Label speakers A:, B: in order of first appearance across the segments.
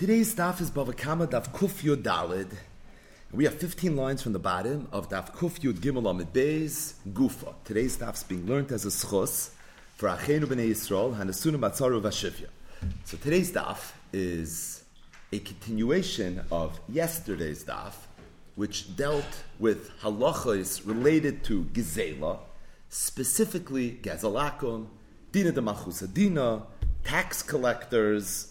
A: Today's daf is Bava Kama daf Kuf Yud Dalid. We have 15 lines from the bottom of daf Kuf Yud Gimel Amid Beis Gufa. Today's daf is being learned as a schos for Achenu B'nei Yisrael Hanasunu Matzaru Vashivya. So today's daf is a continuation of yesterday's daf, which dealt with halachas related to Gizela, specifically Gazalakum, Dina de Machusadina, tax collectors,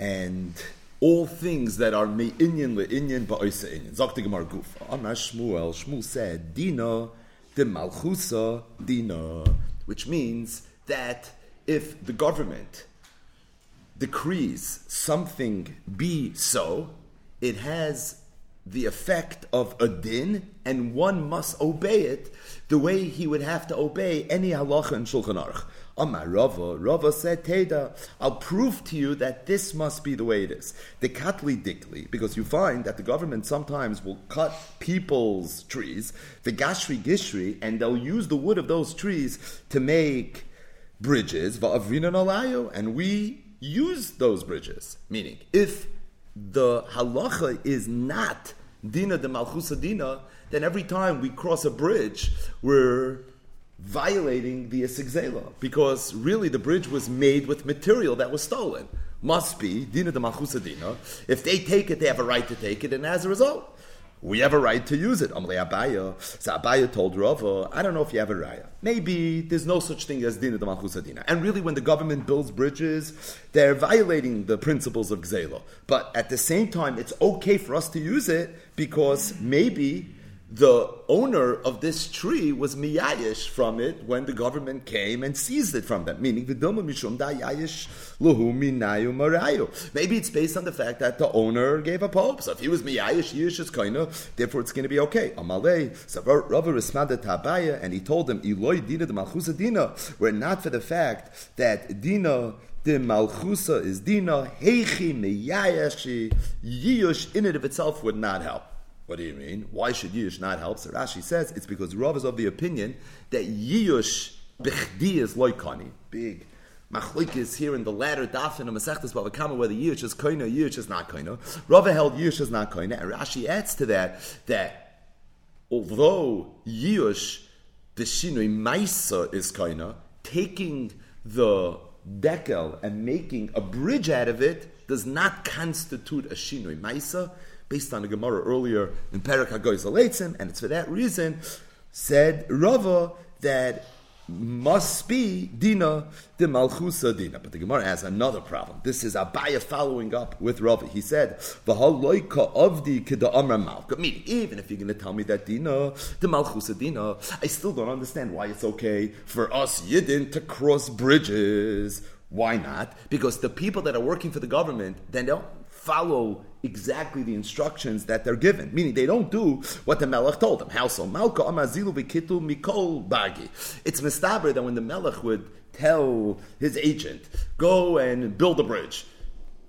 A: and all things that are me'inyan le'inyan ba'oisa inyan. Zok the Gemara Guf. Amar Shmuel, Shmuel said, Dina de Malchusa Dina, which means that if the government decrees something be so, it has the effect of a din, and one must obey it the way he would have to obey any halacha in Shulchan Aruch. Amar Rava, Rava said, Teda, I'll prove to you that this must be the way it is. The katli dikli, because you find that the government sometimes will cut people's trees, the gashri gishri, and they'll use the wood of those trees to make bridges, va'avrinan alayu, and we use those bridges. Meaning, if the halacha is not dina de malchusa dina, then every time we cross a bridge, we're violating the Isigzela. Because really the bridge was made with material that was stolen. Must be dina de. If they take it, they have a right to take it, and as a result, we have a right to use it. Amle Abaya. So Abaya told Rava, I don't know if you have a raya. Maybe there's no such thing as dina de. And really, when the government builds bridges, they're violating the principles of Gzela. But at the same time, it's okay for us to use it because maybe the owner of this tree was miyayish from it when the government came and seized it from them. Meaning. Maybe it's based on the fact that the owner gave a pope. So if he was miyayish, yish is koina, therefore it's going to be okay. Amalei, Rava Rismada Tabaya, and he told them, Eloi dina de malchusa dina, were not for the fact that dina the malchusa is dina, heichi miyayish, yish in it of itself would not help. What do you mean? Why should Yush not help? So Rashi says it's because Rav is of the opinion that Yush Bechdi is loikani. Big Machlik is here in the latter daf in the Masechtas Bava Kama whether Yush is koina, Yush is not koina. Rav held Yush is not koina, and Rashi adds to that that although Yush the Shinui Maisa is koina, taking the dekel and making a bridge out of it does not constitute a Shinui Maisa based on the Gemara earlier in Perak HaGoy and it's for that reason, said Rava that must be Dina de Malchusa Dina. But the Gemara has another problem. This is Abaya following up with Rava. He said, V'haloika of the Amra Malka. Meaning, even if you're going to tell me that Dina, the Malchusa Dina, I still don't understand why it's okay for us Yidden to cross bridges. Why not? Because the people that are working for the government, then they'll follow exactly the instructions that they're given. Meaning they don't do what the Melech told them. How so? Malka amazilu v'kitu mikol bagi. It's mistaber that when the Melech would tell his agent, go and build a bridge,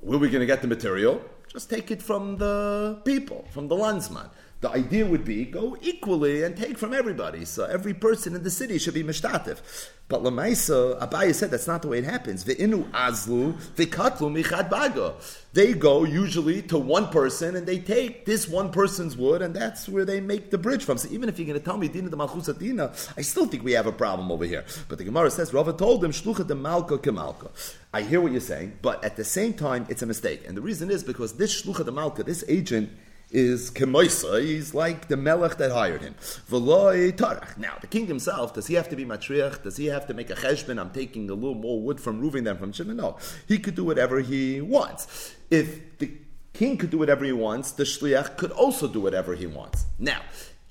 A: where are we going to get the material? Just take it from the people, from the landsman. The idea would be go equally and take from everybody. So every person in the city should be mishtatif. But Lamaisa, Abaya said that's not the way it happens. Ve'inu azlu, ve'katlu michad baga. They go usually to one person and they take this one person's wood and that's where they make the bridge from. So even if you're going to tell me Dina the Malchusa Dina, I still think we have a problem over here. But the Gemara says, Rava told him, Shlucha de Malka kemalka. I hear what you're saying, but at the same time, it's a mistake. And the reason is because this Shlucha de Malka, this agent, is kemoisa. He's like the melech that hired him. tarach. Now, the king himself, does he have to be matriach? Does he have to make a cheshbon? I'm taking a little more wood from Reuven than from Shimon. No, he could do whatever he wants. If the king could do whatever he wants, the shliach could also do whatever he wants. Now,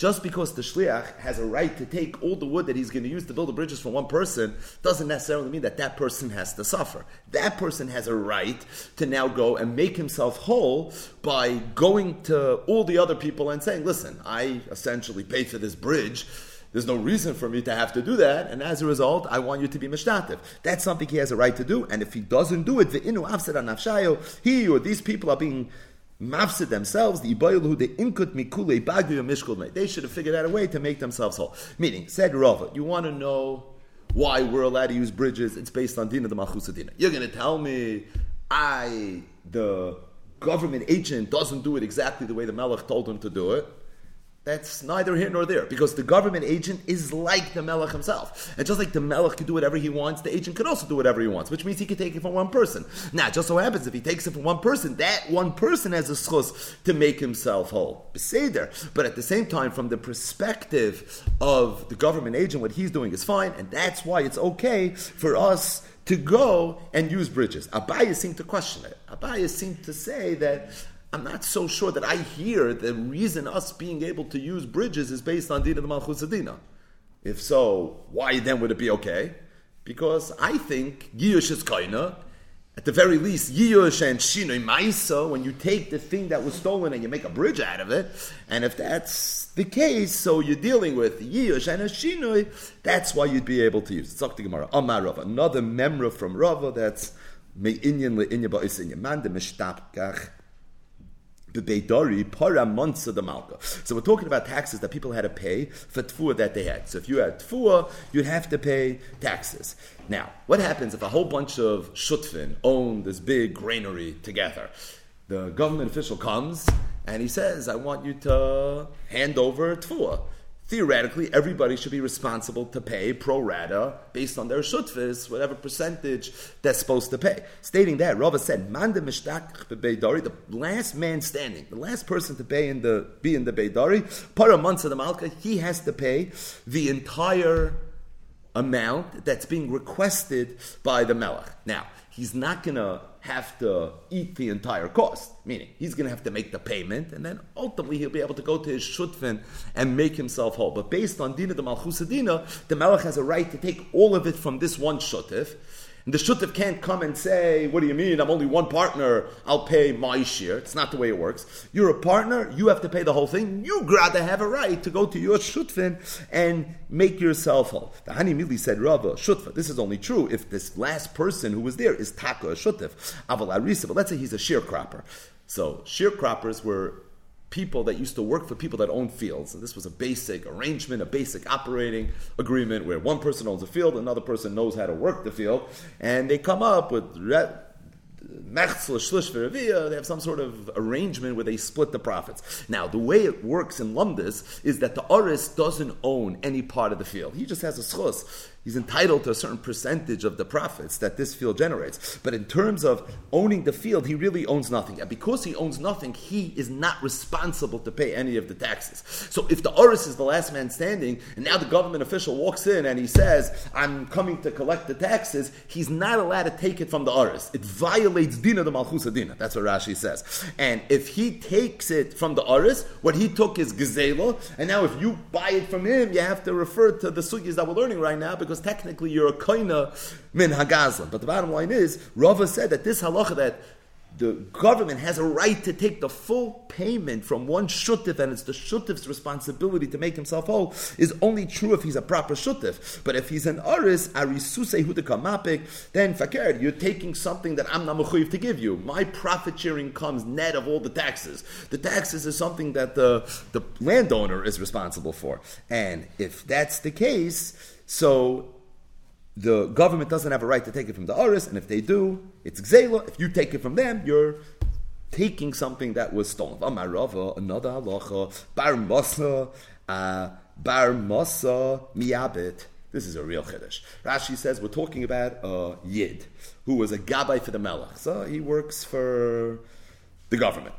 A: just because the shliach has a right to take all the wood that he's going to use to build the bridges for one person doesn't necessarily mean that that person has to suffer. That person has a right to now go and make himself whole by going to all the other people and saying, listen, I essentially paid for this bridge. There's no reason for me to have to do that, and as a result, I want you to be mishtativ. That's something he has a right to do, and if he doesn't do it, the inu afsed nafshayo, he or these people are being mafsid themselves, the ibaylu the inkut mikule bagu mishkul They should have figured out a way to make themselves whole. Meaning, said Rava, you want to know why we're allowed to use bridges? It's based on dina the malchusa dina. You're going to tell me I, the government agent, doesn't do it exactly the way the Melech told him to do it, that's neither here nor there because the government agent is like the Melech himself. And just like the Melech can do whatever he wants, the agent could also do whatever he wants, which means he can take it from one person. Now, just so happens if he takes it from one person, that one person has a schus to make himself whole. Beseder. But at the same time, from the perspective of the government agent, what he's doing is fine, and that's why it's okay for us to go and use bridges. Abaya seemed to question it. Abaya seemed to say that I'm not so sure that I hear the reason us being able to use bridges is based on Dina the Malchus Adina. If so, why then would it be okay? Because I think Giyush is kaina. At the very least, Yiyush and Shinoi Maisa, when you take the thing that was stolen and you make a bridge out of it, and if that's the case, so you're dealing with Yiyush and Shinoi, that's why you'd be able to use it. Tzak Gemara, Amar Rava, another memra from Rava that's Me'inyan le'inya ba'isinyan, man de mishtapkach, para months the malka. So we're talking about taxes that people had to pay for tfuah that they had. So if you had tfuah, you'd have to pay taxes. Now, what happens if a whole bunch of shutfin own this big granary together? The government official comes and he says, I want you to hand over tfuah theoretically, everybody should be responsible to pay pro rata based on their shutfis, whatever percentage they're supposed to pay. Stating that, Rava said, "Manda mishtak beidari," the last man standing, the last person to pay in the be in the beidari, para months of the malka, he has to pay the entire amount that's being requested by the melech. Now, he's not to have to eat the entire cost, meaning he's going to have to make the payment, and then ultimately he'll be able to go to his shutfin and make himself whole. But based on Dina the Malchusadina, the Melech has a right to take all of it from this one shutif, and the Shutif can't come and say, What do you mean? I'm only one partner. I'll pay my share. It's not the way it works. You're a partner. You have to pay the whole thing. You gotta have a right to go to your Shutfin and make yourself whole. The Hani Mili said, Rava, Shutfa. This is only true if this last person who was there is Taka, a Shutif. Aval. But let's say he's a sharecropper. So sharecroppers were people that used to work for people that own fields. And this was a basic arrangement, a basic operating agreement where one person owns a field, another person knows how to work the field, and they come up with they have some sort of arrangement where they split the profits. Now, the way it works in Lumdis is that the Oris doesn't own any part of the field. He just has a schus he's entitled to a certain percentage of the profits that this field generates. But in terms of owning the field, he really owns nothing. And because he owns nothing, he is not responsible to pay any of the taxes. So if the Oris is the last man standing, and now the government official walks in and he says, I'm coming to collect the taxes, he's not allowed to take it from the Oris. It violates Dina the Malchusa Dina. That's what Rashi says. And if he takes it from the Oris, what he took is Gezela, and now if you buy it from him, you have to refer to the sugyas that we're learning right now because technically you're a koina min hagazlan. But the bottom line is, Rava said that this halacha that the government has a right to take the full payment from one shutif, and it's the shutif's responsibility to make himself whole, is only true if he's a proper shutif. But if he's an aris, arisuse hudakamapik, then fakir, you're taking something that I'm not to give you. My profit sharing comes net of all the taxes. The taxes is something that the, the landowner is responsible for. And if that's the case, so the government doesn't have a right to take it from the Aris, and if they do, it's Gzela. If you take it from them, you're taking something that was stolen. Amarava, another halacha, bar masa, uh, bar masa miyabit. This is a real chiddush. Rashi says we're talking about a yid who was a gabbai for the melech. So he works for the government.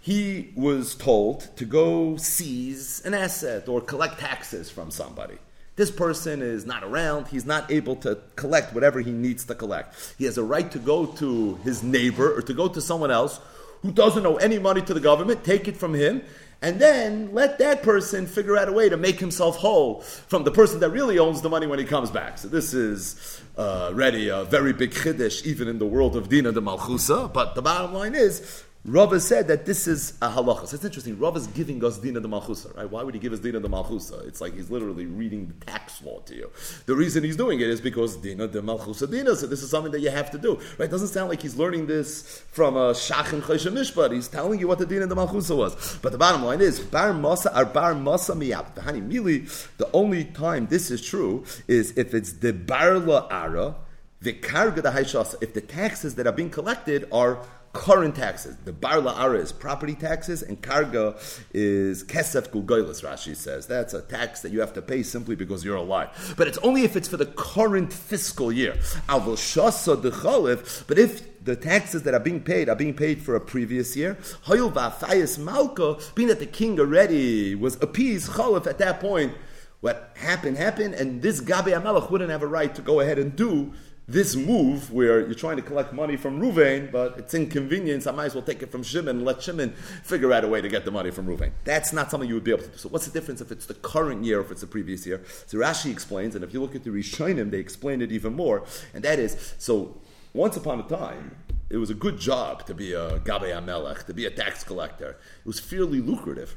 A: He was told to go seize an asset or collect taxes from somebody. This person is not around. He's not able to collect whatever he needs to collect. He has a right to go to his neighbor or to go to someone else who doesn't owe any money to the government, take it from him, and then let that person figure out a way to make himself whole from the person that really owns the money when he comes back. So this is uh, already a very big chiddush, even in the world of Dina de Malchusa. But the bottom line is, Rava said that this is a halacha. So it's interesting. Rava is giving us Dina the Malchusa, right? Why would he give us Dina the Malchusa? It's like he's literally reading the tax law to you. The reason he's doing it is because Dina the Malchusa Dina. So this is something that you have to do, right? It doesn't sound like he's learning this from a Shach and Mishpat. He's telling you what the Dina the Malchusa was. But the bottom line is Bar Masa are Bar Masa Miyab. The. The only time this is true is if it's the Bar La Ara the karga the haishasa, if the taxes that are being collected are current taxes. The bar la'ara is property taxes, and karga is kesef gugoilis, Rashi says. That's a tax that you have to pay simply because you're alive. But it's only if it's for the current fiscal year. Avol shasa dechalif, but if the taxes that are being paid are being paid for a previous year. Hoyul va'afayis malka, being that the king already was appeased, chalif at that point, what happened happened, and this Gabi Amelech wouldn't have a right to go ahead and do this move where you're trying to collect money from Ruvain, but it's inconvenience. I might as well take it from Shimon and let Shimon figure out a way to get the money from Ruvain. That's not something you would be able to do. So, what's the difference if it's the current year or if it's the previous year? So, Rashi explains, and if you look at the Rishonim, they explain it even more. And that is so, once upon a time, it was a good job to be a Gabe Amelech, to be a tax collector. It was fairly lucrative.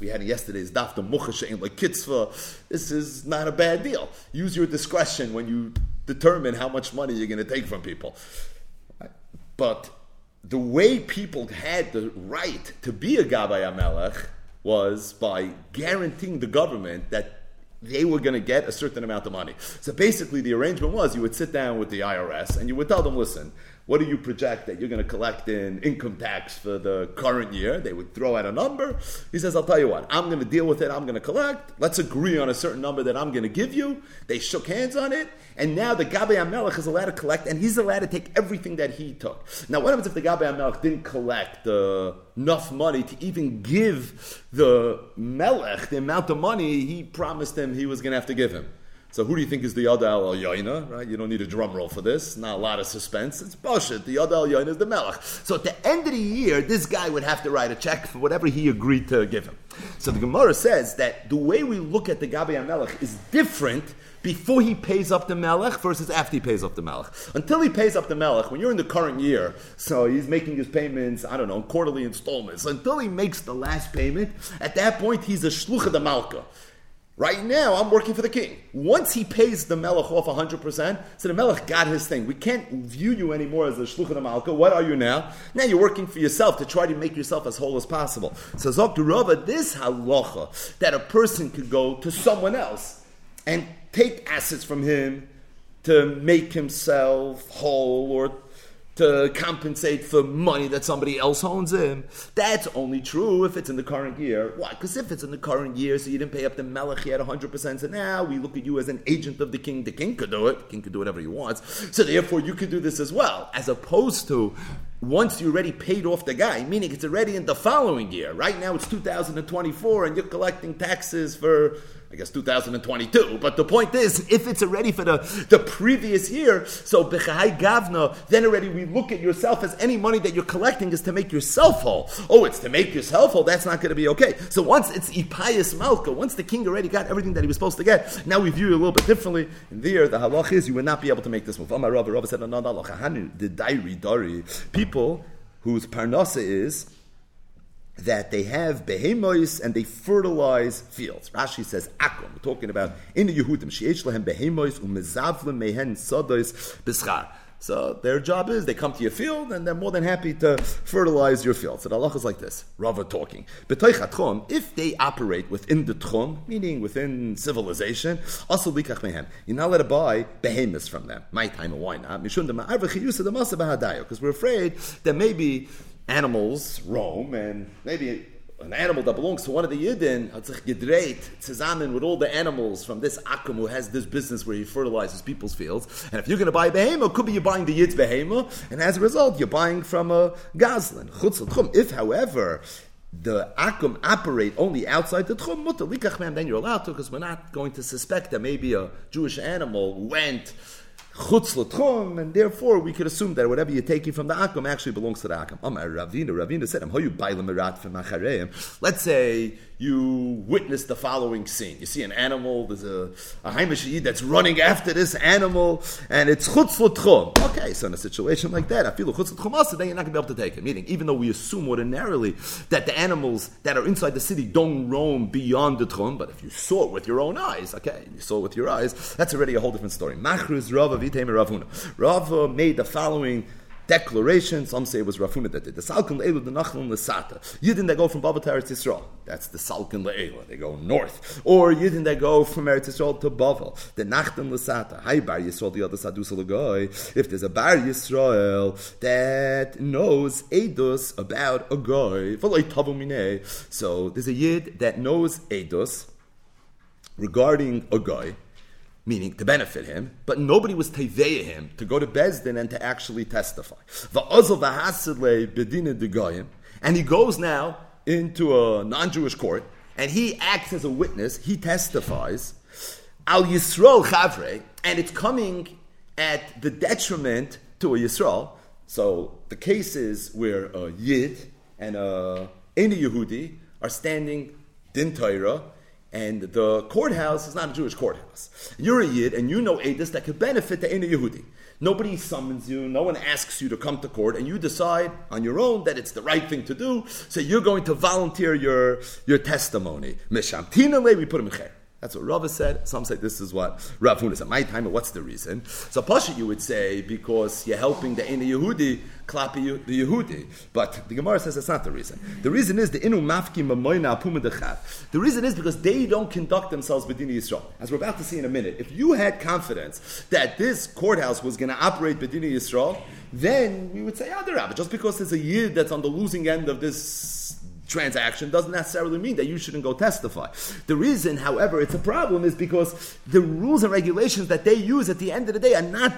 A: We had yesterday's daf the muchashain like kitzvah. This is not a bad deal. Use your discretion when you determine how much money you're going to take from people. But the way people had the right to be a Gabay Amelech was by guaranteeing the government that they were going to get a certain amount of money. So basically, the arrangement was you would sit down with the IRS and you would tell them, listen, what do you project that you're going to collect in income tax for the current year? They would throw out a number. He says, I'll tell you what, I'm going to deal with it. I'm going to collect. Let's agree on a certain number that I'm going to give you. They shook hands on it. And now the Gabe Amelech is allowed to collect, and he's allowed to take everything that he took. Now, what happens if the Gabe Amelech didn't collect uh, enough money to even give the Melech the amount of money he promised him he was going to have to give him? So who do you think is the Yad al Yaina? Right? You don't need a drum roll for this. Not a lot of suspense. It's bullshit. The Yad al is the Melech. So at the end of the year, this guy would have to write a check for whatever he agreed to give him. So the Gemara says that the way we look at the Gabi Melech is different before he pays up the Melech versus after he pays up the Melech. Until he pays up the Melech, when you're in the current year, so he's making his payments, I don't know, quarterly installments. Until he makes the last payment, at that point he's a shluch of the Malka. Right now, I'm working for the king. Once he pays the melech off 100%, so the melech got his thing. We can't view you anymore as a shluch of malka. What are you now? Now you're working for yourself to try to make yourself as whole as possible. So Zok Rava, this halacha, that a person could go to someone else and take assets from him to make himself whole or to compensate for money that somebody else owns him. That's only true if it's in the current year. Why? Because if it's in the current year, so you didn't pay up the melech yet 100%, so now we look at you as an agent of the king. The king could do it. The king could do whatever he wants. So therefore, you could do this as well. As opposed to once you already paid off the guy, meaning it's already in the following year. Right now it's 2024 and you're collecting taxes for I guess 2022. But the point is, if it's already for the, the previous year, so b'chai gavna, then already we look at yourself as any money that you're collecting is to make yourself whole. Oh, it's to make yourself whole. That's not going to be okay. So once it's ipayas malka, once the king already got everything that he was supposed to get, now we view it a little bit differently. And there, the halach is you would not be able to make this move. Amar Rabbi, Rabbi said, the dairi dari people whose parnasa is that they have behemoths and they fertilize fields. Rashi says, Akum, we're talking about in the Yehudim, umezavlim mehen. So their job is they come to your field and they're more than happy to fertilize your field. So the Allah is like this, Rava talking. If they operate within the tchum, meaning within civilization, also likach mehem. You're not allowed to buy behemoths from them. My time, why not? Because we're afraid that maybe animals roam, and maybe an animal that belongs to one of the Yidden, gedreit, zusammen with all the animals from this Akum who has this business where he fertilizes people's fields. And if you're going to buy behema, could be you're buying the Yid's behema, and as a result, you're buying from a Gazlan. If, however, the akum operate only outside the tchum mutter then you're allowed to because we're not going to suspect that maybe a Jewish animal went and therefore we could assume that whatever you're taking from the akum actually belongs to the akum. Amar Ravina, Ravina said, "How you buy merat from Let's say you witness the following scene. You see an animal, there's a, a Haimish that's running after this animal, and it's chutz. Okay, so in a situation like that, I feel chutz l'tchum then you're not going to be able to take it. Meaning, even though we assume ordinarily that the animals that are inside the city don't roam beyond the tchum, but if you saw it with your own eyes, okay, you saw it with your eyes, that's already a whole different story. Machruz Rava Rava made the following declaration. Some say it was Rav Huna that did the Salkin Le'elu, the Nachlan Lesata. Yidden that go from Baba to Eretz Yisrael. That's the Salkin Le'elu. They go north. Or Yidden that go from Eretz Yisrael to Bavel. The Nachlan Lesata. Hi Bar Yisrael, the other Sadus Lagoy. If there's a Bar Yisrael that knows Edus about a guy, so there's a Yid that knows Edus regarding a guy meaning to benefit him, but nobody was teveya him to go to Bezdin and to actually testify. And he goes now into a non-Jewish court, and he acts as a witness, he testifies, al Yisrael chavre, and it's coming at the detriment to a Yisrael. So the cases where a Yid and a any Yehudi are standing din Torah, and the courthouse is not a Jewish courthouse. You're a Yid, and you know Edis that could benefit the any Yehudi. Nobody summons you, no one asks you to come to court, and you decide on your own that it's the right thing to do, so you're going to volunteer your, your testimony. Mishamtina we put him in that's what Rava said. Some say this is what Rav Huna said. My time, what's the reason? So Pasha, you would say because you're helping the Ina Yehudi clap the Yehudi. But the Gemara says that's not the reason. The reason is the Inu Mafki The reason is because they don't conduct themselves within Yisrael. As we're about to see in a minute, if you had confidence that this courthouse was going to operate within Yisrael, then we would say, ah, oh, Rabbi, just because there's a Yid that's on the losing end of this transaction doesn't necessarily mean that you shouldn't go testify. The reason, however, it's a problem is because the rules and regulations that they use at the end of the day are not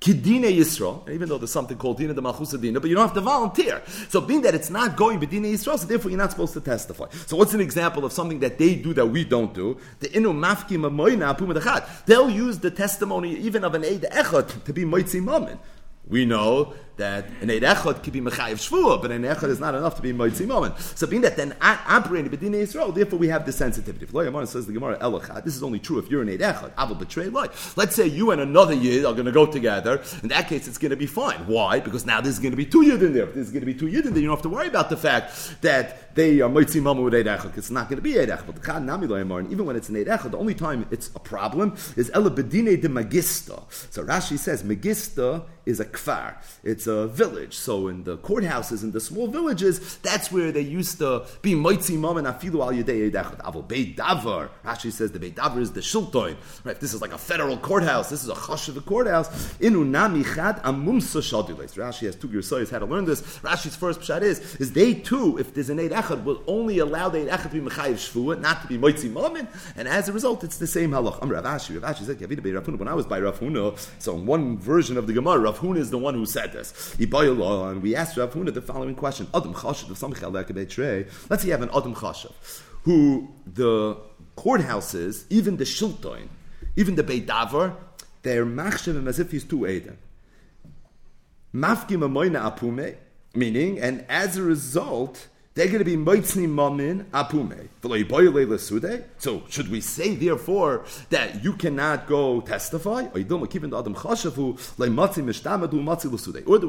A: Kidine Yisrael, even though there's something called Dina de Malchus Dina, but you don't have to volunteer. So being that it's not going Bedina Yisrael, so therefore you're not supposed to testify. So what's an example of something that they do that we don't do? The Inu Mafki Mamoina They'll use the testimony even of an Eid Echot to be Moitzi Mammon. We know that an Eid Echad could be Mechayiv Shvua, but an Echad is not enough to be Moitzi Moment. So being that then operating Bedin Yisrael, therefore we have the sensitivity. If Lo says the Gemara Elachad, this is only true if you're an Eid Echad, I will betray life. Let's say you and another Yid are going to go together. In that case, it's going to be fine. Why? Because now there's going to be two Yid in there. If there's going to be two Yid in there, you don't have to worry about the fact that they are Moitzi Moment with Eid Echad. It's not going to be Eid Echad. But the even when it's an Eid Echad, the only time it's a problem is Ela de Magista. So Rashi says Magista is a kfar. It's a village. So in the courthouses, in the small villages, that's where they used to be moitzi mom and afilu al yedei edechad. Avo beit davar. Rashi says the beit davar is the shultoin. Right? This is like a federal courthouse. This is a chashiv courthouse. Inu nami chad amumsa shadiles. Rashi has two girsoyes how to learn this. Rashi's first pshat is is they too, if there's an eid echad, will only allow the eid echad to be mechayiv shvua, not to be moitzi mom, and as a result, it's the same halach. I'm Rav Ashi. Rav Ashi said, When I was by Rav Huna, so in one version of the Gemara, Rav Huna is the one who said this and we asked Rav Huna the following question: Adam Chashav of Let's say you have an Adam Chashav who the courthouses, even the Shiltoin, even the Beit Davar, they're machshavim as if he's two Eden. Mafkim apume, meaning, and as a result, they're going to be moitzni mamin apume. So should we say therefore that you cannot go testify? Or do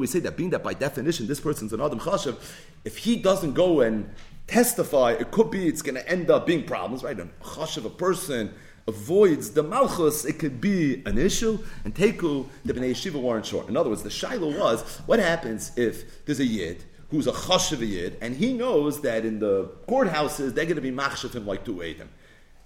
A: we say that being that by definition this person's an adam chashav, if he doesn't go and testify, it could be it's going to end up being problems, right? A chashav, a person avoids the malchus, it could be an issue, and teku, the bnei yeshiva weren't sure. In other words, the shiloh was, what happens if there's a yid who's a chashav and he knows that in the courthouses they're going to be machshavim like two Eidim.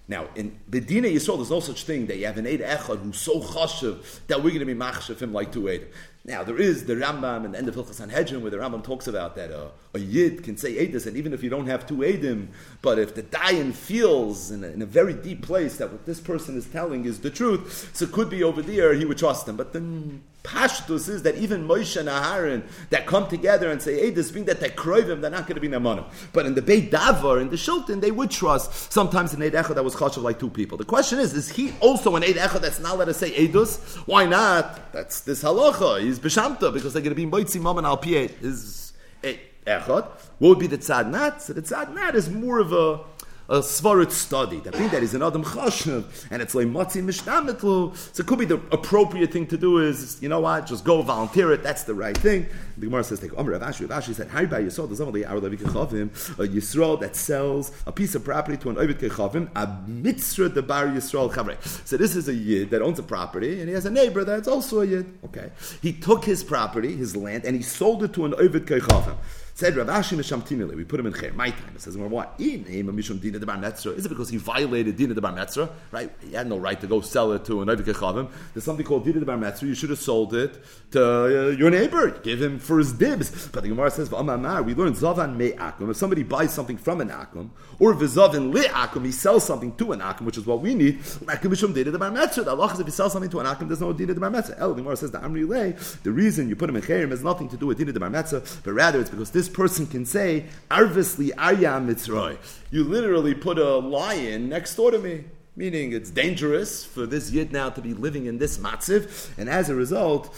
A: Now, in Bedina Yisrael, there's no such thing that you have an Eid Echad who's so chashav that we're going to be machshavim like two Eidim. Now, there is the Rambam and the end of Hilchas Sanhedrin where the Rambam talks about that uh, a Yid can say Eidus, and even if you don't have two Eidim, but if the Dayan feels in a, in a, very deep place that what this person is telling is the truth, so could be over there, he would trust him. But then Pashtus is that even Moshe and Aharon that come together and say, this being that they him, they're not going to be Namanim. But in the Beit Davar, in the Shulton, they would trust sometimes an Eid that was Chashav like two people. The question is, is he also an Eid that's not let us say Eidus? Why not? That's this halacha. He's Beshamta because they're going to be Moitzi Mom and Al Is eh, Echad. What would be the Tzad Nat? So the Tzad Nat is more of a a svarit study. That means that he's an Adam and it's like Matzi Mishnamitlu. So it could be the appropriate thing to do is, you know what, just go volunteer it, that's the right thing. The Gemara says, take Omer Rav Ashi. Rav Ashi said, How by Yisrael, there's only our Levi Kechavim, a Yisrael that sells a piece of property to an Ovid Kechavim, a mitzvah the Bar Yisrael Chavrei. So this is a Yid that owns a property, and he has a neighbor that's also a Yid. Okay. He took his property, his land, and he sold it to an Ovid Kechavim. Said Rav Ashi Mishamtinile, we put him in Cher. My time. It says, what? In name of Mishum Dina de Metzra. Is it because he violated Dina de Bar Metzra? Right? He had no right to go sell it to an Chavim. There's something called Dina de Bar Metzra. You should have sold it to uh, your neighbor. Give him his dibs. But the Gemara says, we learn Zavan Me Akum. If somebody buys something from an Akum, or Vizavin Le Akum, he sells something to an Akum, which is what we need. Akum Mishum Dina de Bar Metzra. The Allah if he sells something to an Akum, there's no Dina de Bar Metzra. El, the Gemara says, the Amri Le, the reason you put him in Cherim has nothing to do with Dina de Bar Metzra, but rather it's because this person can say, Arvisli Arya Mitzroy. You literally put a lion next door to me. Meaning it's dangerous for this yid now to be living in this matziv, and as a result,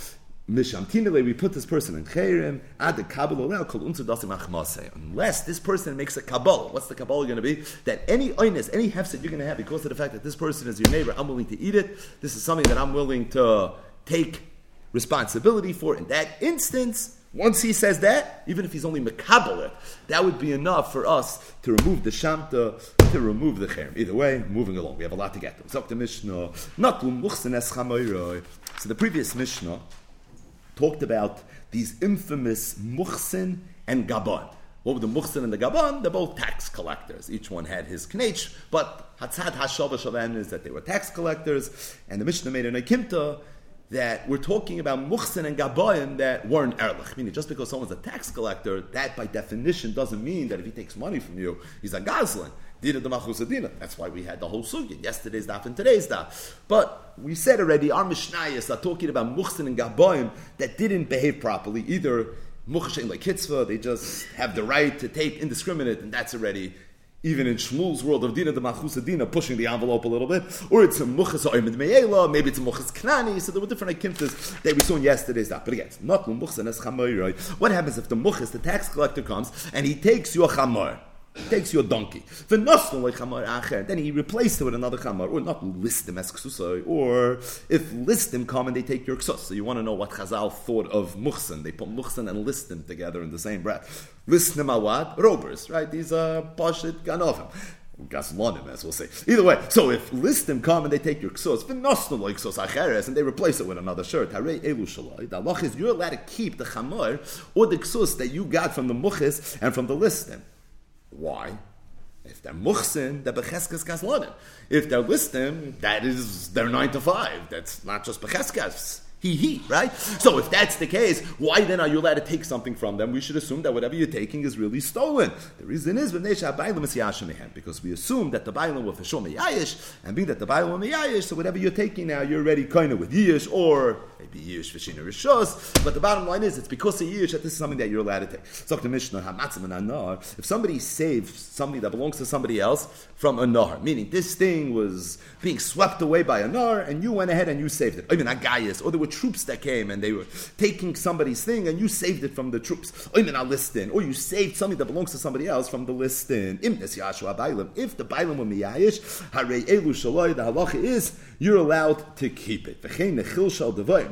A: Mishamtinele, we put this person in Chayrim, add the Kabbalah, unless this person makes a Kabbalah. What's the Kabbalah going to be? That any oinus, any hefset you're going to have because of the fact that this person is your neighbor, I'm willing to eat it. This is something that I'm willing to take responsibility for. In that instance, once he says that, even if he's only mekabelet, that would be enough for us to remove the shamta, to remove the cherem. Either way, moving along. We have a lot to get to. So the Mishnah, So the previous Mishnah talked about these infamous muchsin and gabon. What were the muchsin and the gabon? They're both tax collectors. Each one had his knech, but hatzad hashava shalem is that they were tax collectors, and the Mishnah made an akimta that we're talking about muhsin and gabayim that weren't erlich. Meaning, just because someone's a tax collector, that by definition doesn't mean that if he takes money from you, he's a machusadina. That's why we had the whole sugya. Yesterday's daf and today's daf. But we said already, our mishnayos are talking about muhsin and gabayim that didn't behave properly. Either muhsin like kitzvah, they just have the right to take indiscriminate, and that's already even in Shmuel's world of Dina the Machusa Dina, pushing the envelope a little bit, or it's a Muchas Oimid Me'ela, maybe it's a Muchas Knani, so there were different Akimtas that we saw in yesterday's that. But again, not Muchas and What happens if the Muchas, the tax collector, comes and he takes your Chamor? Takes your donkey. Then he replaced it with another chamar, or not list him as ksusai, or if list him come and they take your ksus. So you want to know what Chazal thought of muhsin. They put muhsin and list him together in the same breath. List him what? Robers, right? These are pashit ganovim. Gaslonim, as we'll say. Either way, so if listim come and they take your ksos, ksos acheres, and they replace it with another shirt, harei elu shaloi, the halach is you're allowed to keep the chamor or the ksos that you got from the muchis and from the listim. Why? If they're muhsin, they're becheskes kaslonim. If they're listim, that is their nine to five. That's not just becheskes. He, he, right? So if that's the case, why then are you allowed to take something from them? We should assume that whatever you're taking is really stolen. The reason is because we assume that the Bailam were for Yayish, and being that the Bailam were Yayish, so whatever you're taking now, you're already kind of with Yish, or maybe Yish Vishina Rishos, but the bottom line is it's because of Yish that this is something that you're allowed to take. So the Mishnah, if somebody saves something that belongs to somebody else from a Nahar, meaning this thing was being swept away by a Nahar, and you went ahead and you saved it. Mean, Agayas, or there were troops that came and they were taking somebody's thing and you saved it from the troops. Or you saved something that belongs to somebody else from the listing. If the Bailam were miyayish, harei elu shaloi, the halacha is you're allowed to keep it. The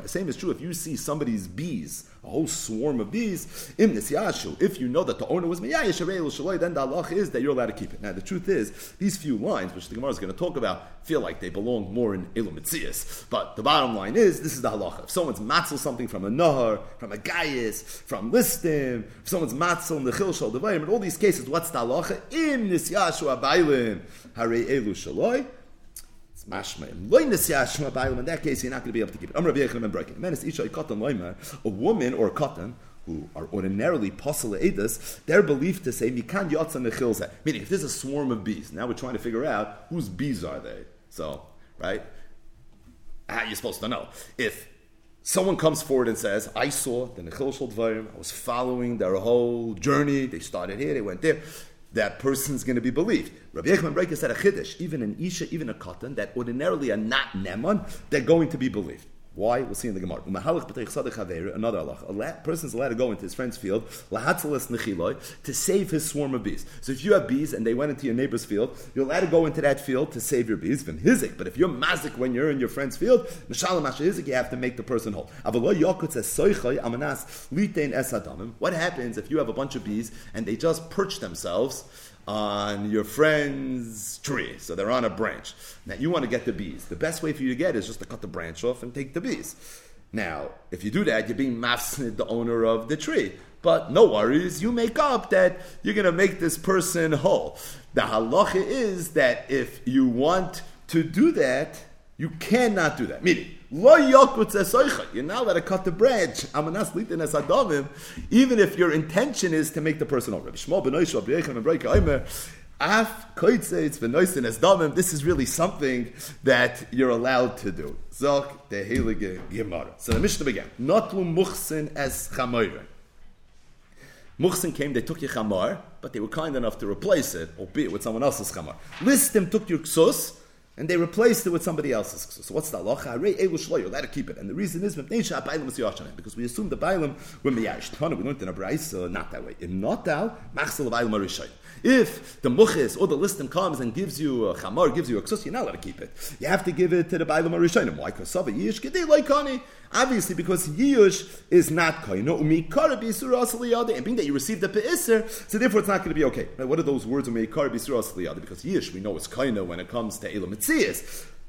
A: same is true if you see somebody's bees a whole swarm of bees. If you know that the owner was miyayish then the halach is that you're allowed to keep it. Now the truth is, these few lines, which the Gemara is going to talk about, feel like they belong more in Elumitzias. But the bottom line is, this is the halacha. If someone's matzel something from a nahar, from a gayis, from listim, if someone's matzel in the chil shal devayim, in all these cases, what's the halacha? Im nisyashu abaylim hare elu shaloi. In that case, you're not going to be able to keep it. A woman or a cotton who are ordinarily posel edus, they're believed to say mikan yotzan nechilzeh. Meaning, if there's a swarm of bees, now we're trying to figure out whose bees are they. So, right? Ah, How are you supposed to know? If someone comes forward and says, I saw the Nechil Dvarim, I was following their whole journey, they started here, they went there that person's going to be believed. Rabbi Yechman Breika said a chiddush, even an isha, even a cotton that ordinarily are not neman, they're going to be believed. Why? We'll see in the Gemara. Another Allah. A person is allowed to go into his friend's field to save his swarm of bees. So if you have bees and they went into your neighbor's field, you're allowed to go into that field to save your bees. But if you're mazik when you're in your friend's field, you have to make the person whole. What happens if you have a bunch of bees and they just perch themselves on your friend's tree. So they're on a branch. Now you want to get the bees. The best way for you to get is just to cut the branch off and take the bees. Now, if you do that, you're being mafsnid the owner of the tree. But no worries, you make up that you're going to make this person whole. The halacha is that if you want to do that, you cannot do that. Meaning, You're not allowed to cut the branch. Even if your intention is to make the person over. This is really something that you're allowed to do. So the Mishnah began. Notlu muchsin as chamoire. Muchsin came, they took your chamar, but they were kind enough to replace it, albeit with someone else's chamar. Listim took your ksus, and they replaced it with somebody else's. So what's the halacha? You're allowed to keep it. And the reason is because we assume the bailam were miyash. We learned in a brayso not that way. In notal, machsel of If the muchis or the listim comes and gives you a chamar, gives you a ksus, you're not allowed to keep it. You have to give it to the bailam arishonim. Why? Because yish loikani. Obviously, because yish is not koino, umikara bisura asaliyade, and being that you received the peisser, so therefore it's not going to be okay. Now, what are those words umikara bisura asaliyade? Because yish we know it's koino when it comes to Elam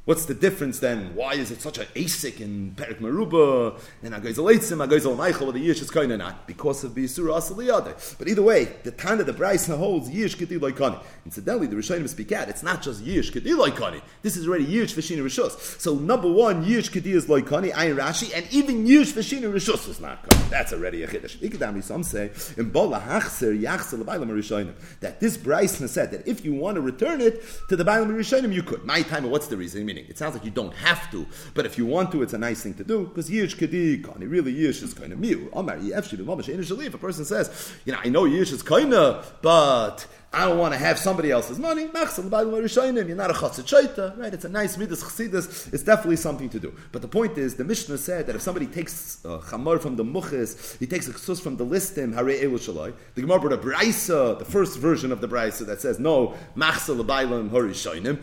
A: What's the difference then? Why is it such an asik in Perik Maruba and Agaizaleitzim, Agaizal whether Yish is kind or not? Because of the Yisura Asaliyade. But either way, the Tana, the Braisa holds Yish Keti Loikani. Incidentally, the Rishonim speak out, it's not just Yish Keti Loikani. This is already Yish Vashina Rishus. So number one, Yish Keti is Loikani, Ayin Rashi, and even Yish Vashina Rishus is not Kani. That's already a Chiddush. Ikadami, some say, in Bola Hachser Yachser Lebailam Rishonim, that this Braisa said that if you want to return it to the Bailam Rishonim, you could. My time, what's the reason? Meaning, it sounds like you don't have to, but if you want to, it's a nice thing to do because yish kadi kani really yish is kind of b'mamash If a person says, you know, I know yish is kind of, but I don't want to have somebody else's money. You're not a chatzit right? It's a nice midas chassidus. It's definitely something to do. But the point is, the Mishnah said that if somebody takes uh, a chamar from the muchis, he takes a ksus from the listim, hare elu shaloi. The Gemara brought a brisa, the first version of the brisa that says no machsel l'baylam horishoinim.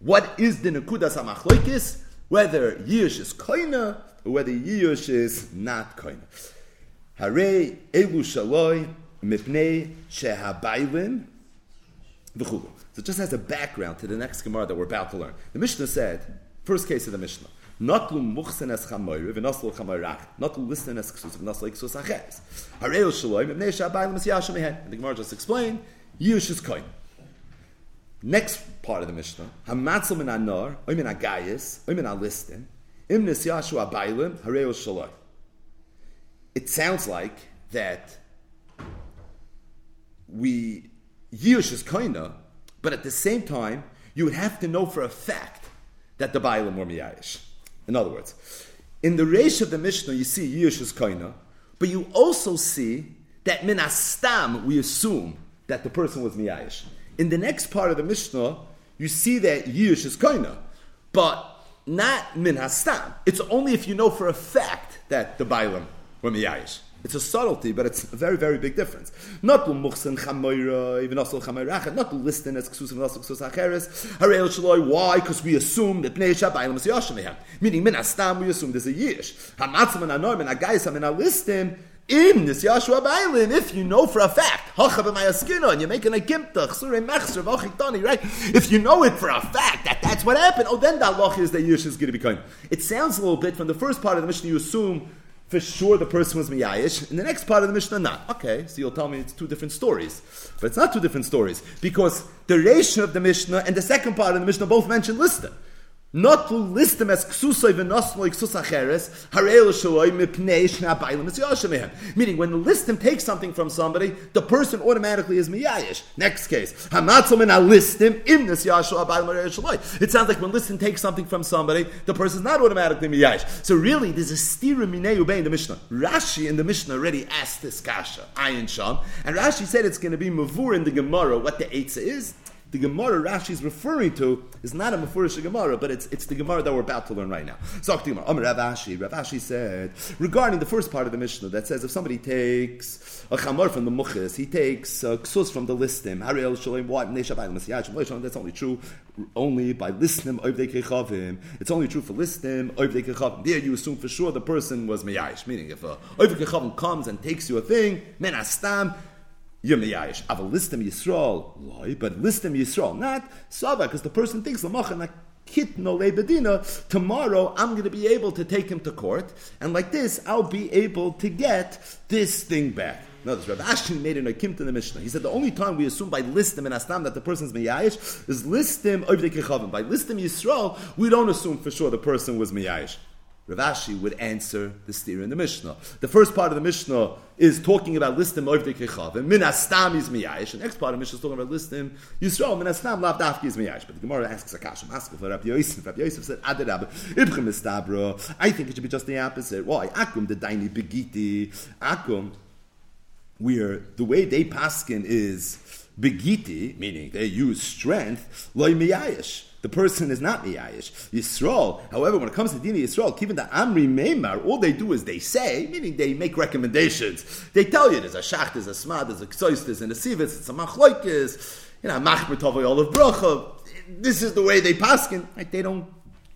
A: What is the Nekudas HaMachloikis? Whether Yish is koina or whether Yish is not koina. Hare Elu Shaloi Mipnei Shehabaylim V'chulu. So just as a background to the next Gemara that we're about to learn. The Mishnah said, first case of the Mishnah, Notlu muchsen es chamoyre, v'noslu chamoyrach, notlu listen es ksus, v'noslu ksus aches. Hareo shaloi, mibnei shabaylim es yasham And the Gemara just explained, Yish is koina. Next part of the Mishnah, min oy min agayis, oy min alistin, im hareo shaloi. It sounds like that we yish is kinda, but at the same time, you would have to know for a fact that the Bailim were miyayish. In other words, in the Reish of the Mishnah, you see yish is kinda, but you also see that min astam, we assume that the person was miyayish. In the next part of the Mishnah, you see that Yish is koina, but not min hastam. It's only if you know for a fact that the Bailam were miyayish. It's a subtlety, but it's a very, very big difference. Not to muchsen chamoira, even also chamoirachet, not to listen as ksus and also ksus acheres. Harel shaloi, why? Because we assume that pnei shabayim is yashim Meaning, min astam, we assume there's a yish. Hamatzim and anorm and agayis, and alistim, in this Yashua Bailim, if you know for a fact, and you're making a gimtach, right? If you know it for a fact that that's what happened, oh, then the halach is that Yush is going to be kind. It sounds a little bit from the first part of the Mishnah, you assume for sure the person was miyayish. In the next part of the Mishnah, not. Okay, so you'll tell me it's two different stories. But it's not two different stories, because the ratio of the Mishnah and the second part of the Mishnah both mention listed not to list them as ksusay v'nosmoi ksus acheres, harel shaloi mipnei shna bailim es Meaning, when the listim takes something from somebody, the person automatically is miyayish. Next case, hamatzom in a listim imnes yashua bailim shaloi. It sounds like when listim takes something from somebody, the person is not automatically miyayish. So really, there's a stira minei in the Mishnah. Rashi in the Mishnah already asked this kasha, ayin sham, and Rashi said it's going to be mavur in the Gemara what the eitzah is. The Gemara Rashi is referring to is not a Mefurish Gemara, but it's, it's the Gemara that we're about to learn right now. So, Gemara, Amr Rav Ashi, Rav said, regarding the first part of the Mishnah that says if somebody takes a chamor from the muchis, he takes a ksus from the listim, that's only true only by listim. It's only true for listim, Kechavim. There you assume for sure the person was Meyayish, meaning if a Kechavim comes and takes you a thing, men meyayish. Aval listim Yisrael, loy, but listim Yisrael, not Sava, because the person thinks Lamachan kit no bedina. Tomorrow I'm going to be able to take him to court, and like this I'll be able to get this thing back. No, this Rav Ashi made an akim to the Mishnah. He said the only time we assume by listim and astam that the person's meyayish is listim over By listim Yisrael, we don't assume for sure the person was meyayish. Rav Ashi would answer the steer in the Mishnah. The first part of the Mishnah is talking about listim oivdei kechavim. Min astam is miyayish. The next part of the Mishnah is talking about listim Yisrael. Min astam lav is miyayish. But the Gemara asks a kasha. Ask for Rabbi Yosef. Rabbi Yosef said, Adarab, ibchem estabra. I think it should be just the opposite. Why? Akum the daini begiti. Akum, where the way they paskin is begiti, meaning they use strength, loy miyayish the person is not Miyayish. Yisrael, however, when it comes to Dina Yisrael, given the Amri Meimar, all they do is they say, meaning they make recommendations. They tell you there's a Shach, there's a Smad, there's a Ksois, there's an Asivitz, it's a Machloikis, you know, Machmer Tovay Olav. This is the way they paskin. Right? They don't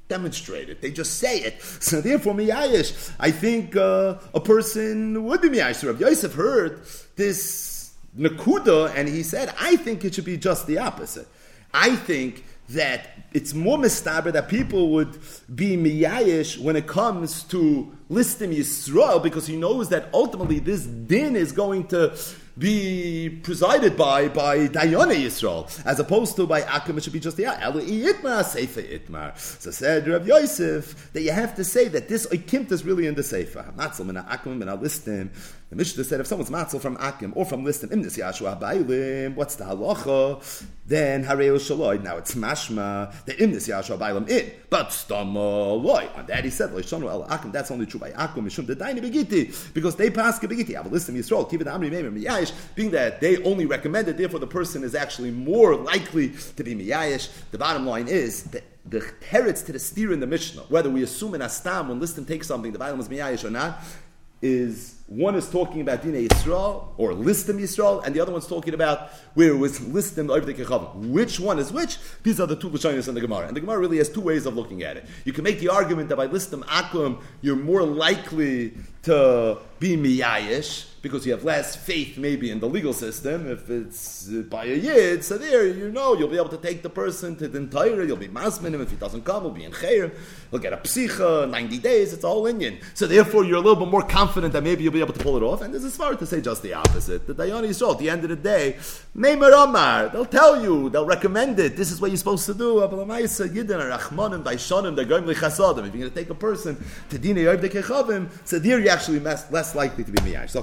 A: demonstrate it. They just say it. So therefore, Miyayish, I think uh, a person would be Miyayish. Rabbi Yosef heard this Nakuda, and he said, I think it should be just the opposite. I think that it's more mistaber that people would be miyayish when it comes to listim Yisrael because he knows that ultimately this din is going to be presided by by Dayana Yisrael, as opposed to by Akim, it should be just the Itmar, Sefer Itmar. So said Rav Yosef that you have to say that this Oikimt is really in the Sefer. Matzel Akim min Listim. The Mishnah said if someone's matzel from Akim or from Listim, in this Yashua Bailim, what's the halacha? Then Hareo Shaloi. Now it's mashma the in this Yashua Bailim in, but Stama Loi. On that he said Loishanu El Akim. That's only true by Akim Mishum the Daini Begiti because they pass Begiti. Have a Listim Yisrael. Keep it Amri Meimim Miyayish. Being that they only recommend it, therefore the person is actually more likely to be Miyayish. The bottom line is that the teretz to the steer in the Mishnah, whether we assume in Astam when Listim takes something, the Bailam is Miyayish or not, is one is talking about Dina Yisrael or Listim Yisrael, and the other one's talking about where it was Listim over the Kechavim. Which one is which? These are the two Lashonis in the Gemara. And the Gemara really has two ways of looking at it. You can make the argument that by Listim Akum, you're more likely to be Miyayish, because you have less faith maybe in the legal system. If it's uh, by a yid, so there you know you'll be able to take the person to the entire. You'll be masmin him if he doesn't come. He'll be in chayrim. He'll get a psicha ninety days. It's all Indian. So therefore, you're a little bit more confident that maybe you'll be able to pull it off. And this is far to say just the opposite. The Dayan Yisrael, at the end of the day, Neimer Omar, they'll tell you, they'll recommend it. This is what you're supposed to do. If you're going to take a person to Dina Yerb so there you're actually less likely to be miyash.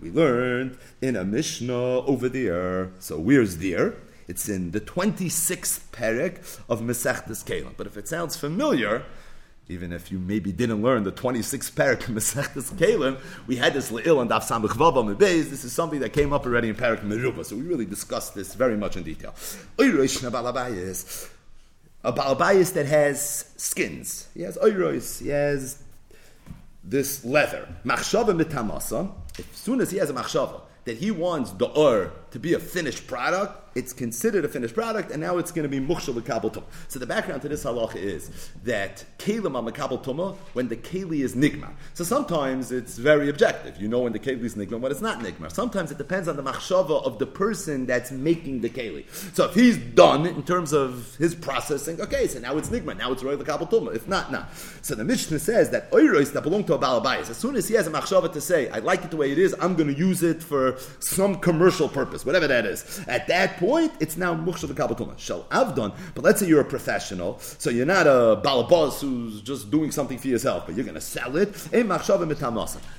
A: We learned in a Mishnah over there. So where's there? It's in the 26th parak of Masechtas Kalim. But if it sounds familiar, even if you maybe didn't learn the 26th parak of Masechtas Kalim, we had this le'il and daf samach vavam This is something that came up already in parak Meruba. So we really discussed this very much in detail. A balabayis that has skins. He has oiros. He has this leather. Machshava mitamasa. As soon as he has a machshava that he wants the ur to be a finished product, it's considered a finished product, and now it's going to be mukhshal kabel. So the background to this halacha is that kelim on tuma when the keli is nigma. So sometimes it's very objective. You know when the keli is nigma, when it's not nigma. Sometimes it depends on the machshava of the person that's making the keli. So if he's done in terms of his processing, okay, so now it's nigma. Now it's roy the kabel tuma. If not, now. So the Mishnah says that oiros that belong to a balabayas. As soon as he has a machshava to say, I like it the way it is, I'm going to use it for some commercial purpose, whatever that is. At that point, it's now mukhshav kabbatuma. Shall avdon. But let's say you're a professional, so you're not a balabas who's just doing something for yourself, but you're going to sell it.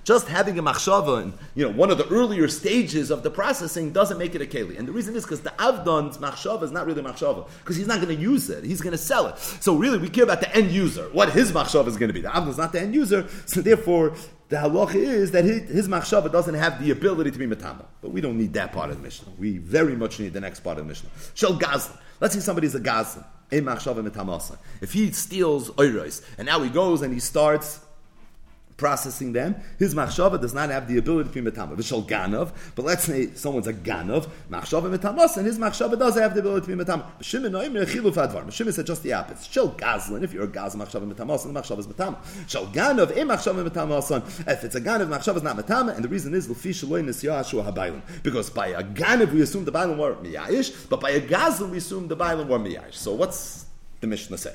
A: Just having a machshava, in, you know, one of the earlier stages of the processing doesn't make it a keli. And the reason is because the avdon's machshava is not really machshava, because he's not going to use it. He's going to sell it. So really, we care about the end user, what his machshava is going to be. The avdon's not the end user, so therefore the halacha is that his, his machshava doesn't have the ability to be matama. But we don't need that part of the Mishnah. We very much need the next part of the Mishnah. Shel gazlan. Let's say somebody's a gazlan. If he steals oiros, and now he goes and he starts processing them, his machshava does not have the ability to be metama. V'shal ganav, but let's say someone's a ganav, machshava metamas, and his machshava does have the ability to be metama. Shimon noim chiluf advar. Shimon said just the opposite. Shal gazlin, if you're a gaz, machshava metamas, and machshava is metama. Shal ganav, a machshava metamasan. If it's a ganav, machshava is not metama, and the reason is l'fi shaloi nisyashu habaylim. Because by a ganav we assume the baylim were miyayish, but by a gazl we assume the baylim were miyayish. So what's the Mishnah say?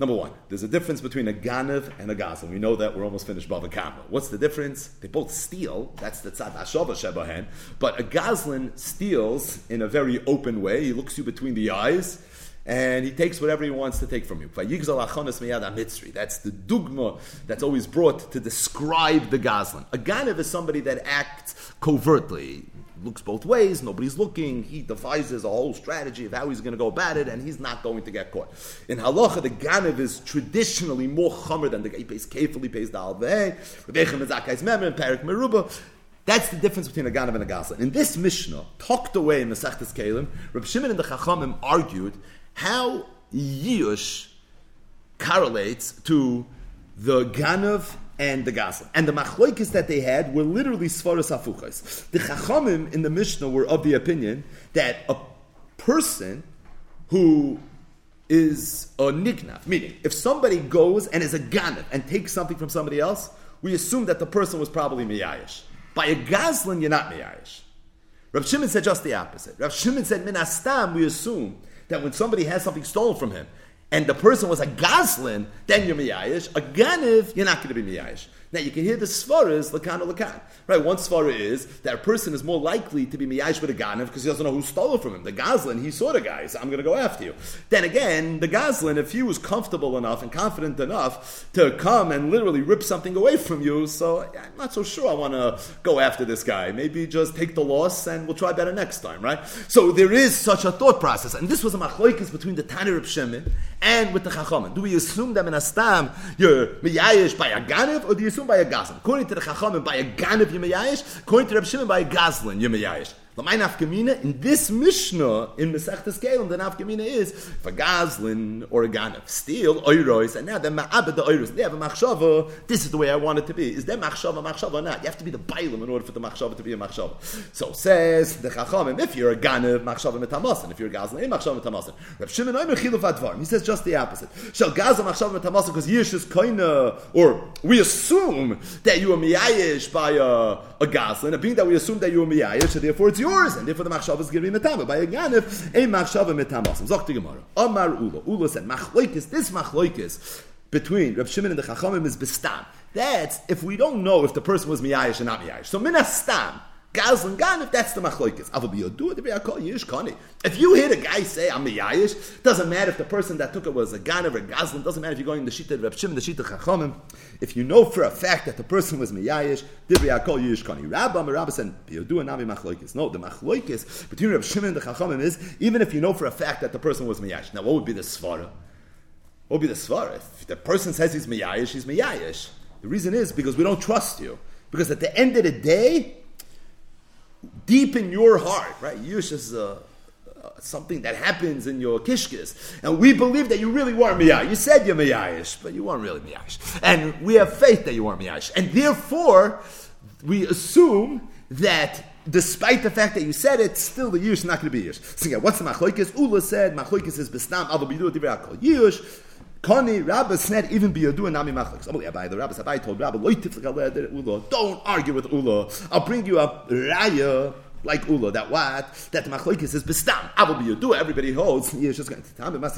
A: Number one, there's a difference between a ganav and a gazlan. We know that we're almost finished Bava Kama. What's the difference? They both steal. That's the tzad ashava shebahen. But a gazlan steals in a very open way. He looks you between the eyes and he takes whatever he wants to take from you. That's the dugma that's always brought to describe the gazlan. A ganav is somebody that acts covertly looks both ways, nobody's looking, he devises a whole strategy of how he's going to go about it, and he's not going to get caught. In halacha, the ganav is traditionally more chomer than the guy. He pays carefully, pays the alveh. That's the difference between a ganav and a gazlan. In this Mishnah, tucked away in the Masechtas Kalim, Reb Shimon and the Chachamim argued how Yush correlates to the ganav and the Gazlan. And the machloikis that they had were literally svaras afuchas. The chachamim in the Mishnah were of the opinion that a person who is a nignav, meaning if somebody goes and is a ganav and takes something from somebody else, we assume that the person was probably miyayish. By a gazlan, you're not miyayish. Rav Shimon said just the opposite. Rav Shimon said, min astam, we assume that when somebody has something stolen from him, and the person was a Goslin, then you're Miyayish. A Ganiv, you're not going to be Miyayish. Now you can hear the svaras lakan or lakan. Right, one svara is that a person is more likely to be miyash with a ganav because he doesn't know who stole it from him. The gazlan, he saw the guy, so I'm going to go after you. Then again, the gazlan, if he was comfortable enough and confident enough to come and literally rip something away from you, so I'm not so sure I want to go after this guy. Maybe just take the loss and we'll try better next time, right? So there is such a thought process, and this was a machloikas between the Tanir of Shemin and with the Chachamim. Do we assume that in Astam you're miyayish by a ganav, or do you assume by a Gazlan. According to the Chachamim, by a Gan of Yemayayish. According to Reb Shimon, by a Gazlan Yemayayish. My nafkamina in this Mishnah in Masechtas Kelim, the nafkamina is for Gazlin or a Ganav steal oiros, and now they're ma'abed the oiros. They have a machshava. This is the way I want it to be. Is there machshava machshava or not? You have to be the bailam in order for the machshava to be a machshava. So says the Chachamim, if you're a Ganav, machshava metamasin. If you're a Gazlin, a eh, machshava metamasin. Reb Shimon Oimer chiluf advar. He says just the opposite. Shall Gazla machshava metamasin because Yish is koina, or we assume that you are miyayish by a, a Gazlin, and being that we assume that you are miyayish, so therefore it's yours, and therefore the machshava is going to be. By a ganif, a machshava metamas. Zok Gemara. Amar Ula. Ula said, machloikis, this machloikis between Reb Shimon and the Chachamim is bestam. That's if we don't know if the person was miyayish or not miyayish. So minastam. Gaz and Gan, if that's the machlokes. If you hear a guy say, I'm a Yayish, doesn't matter if the person that took it was a Gan or a Gazlan, doesn't matter if you're going the Shita of Reb Shimon, the Shita Chachamim. If you know for a fact that the person was Miyayish, Dibri Akol Yish Kani. Rabba, Rabba said, Biyadu and Nami machlokes. No, the machlokes between Reb Shimon and the Chachamim is, even if you know for a fact that the person was Miyayish. Now, what would be the Svara? What would be the Svara? If the person says he's Miyayish, he's Miyayish. The reason is because we don't trust you. Because at the end of the day, deep in your heart, right? Yush is uh, uh, something that happens in your kishkis. And we believe that you really weren't. You said you're miyayish, but you weren't really miyayish. And we have faith that you weren't miyayish. And therefore, we assume that despite the fact that you said it, still the yush is not going to be yush. So yeah, what's the machlokes? Ula said, machlokes is bestam, avo bidu divrei yush. Kani Rabbi Snet even be a do nami machleks. Amal Abai the Rabbi Sabai told Rabbi loy tiflik Ula. Don't argue with Ula. I'll bring you a raya like Ula, that what? That machlokes is bestam. I will be you do. Everybody holds. It's just going to. Must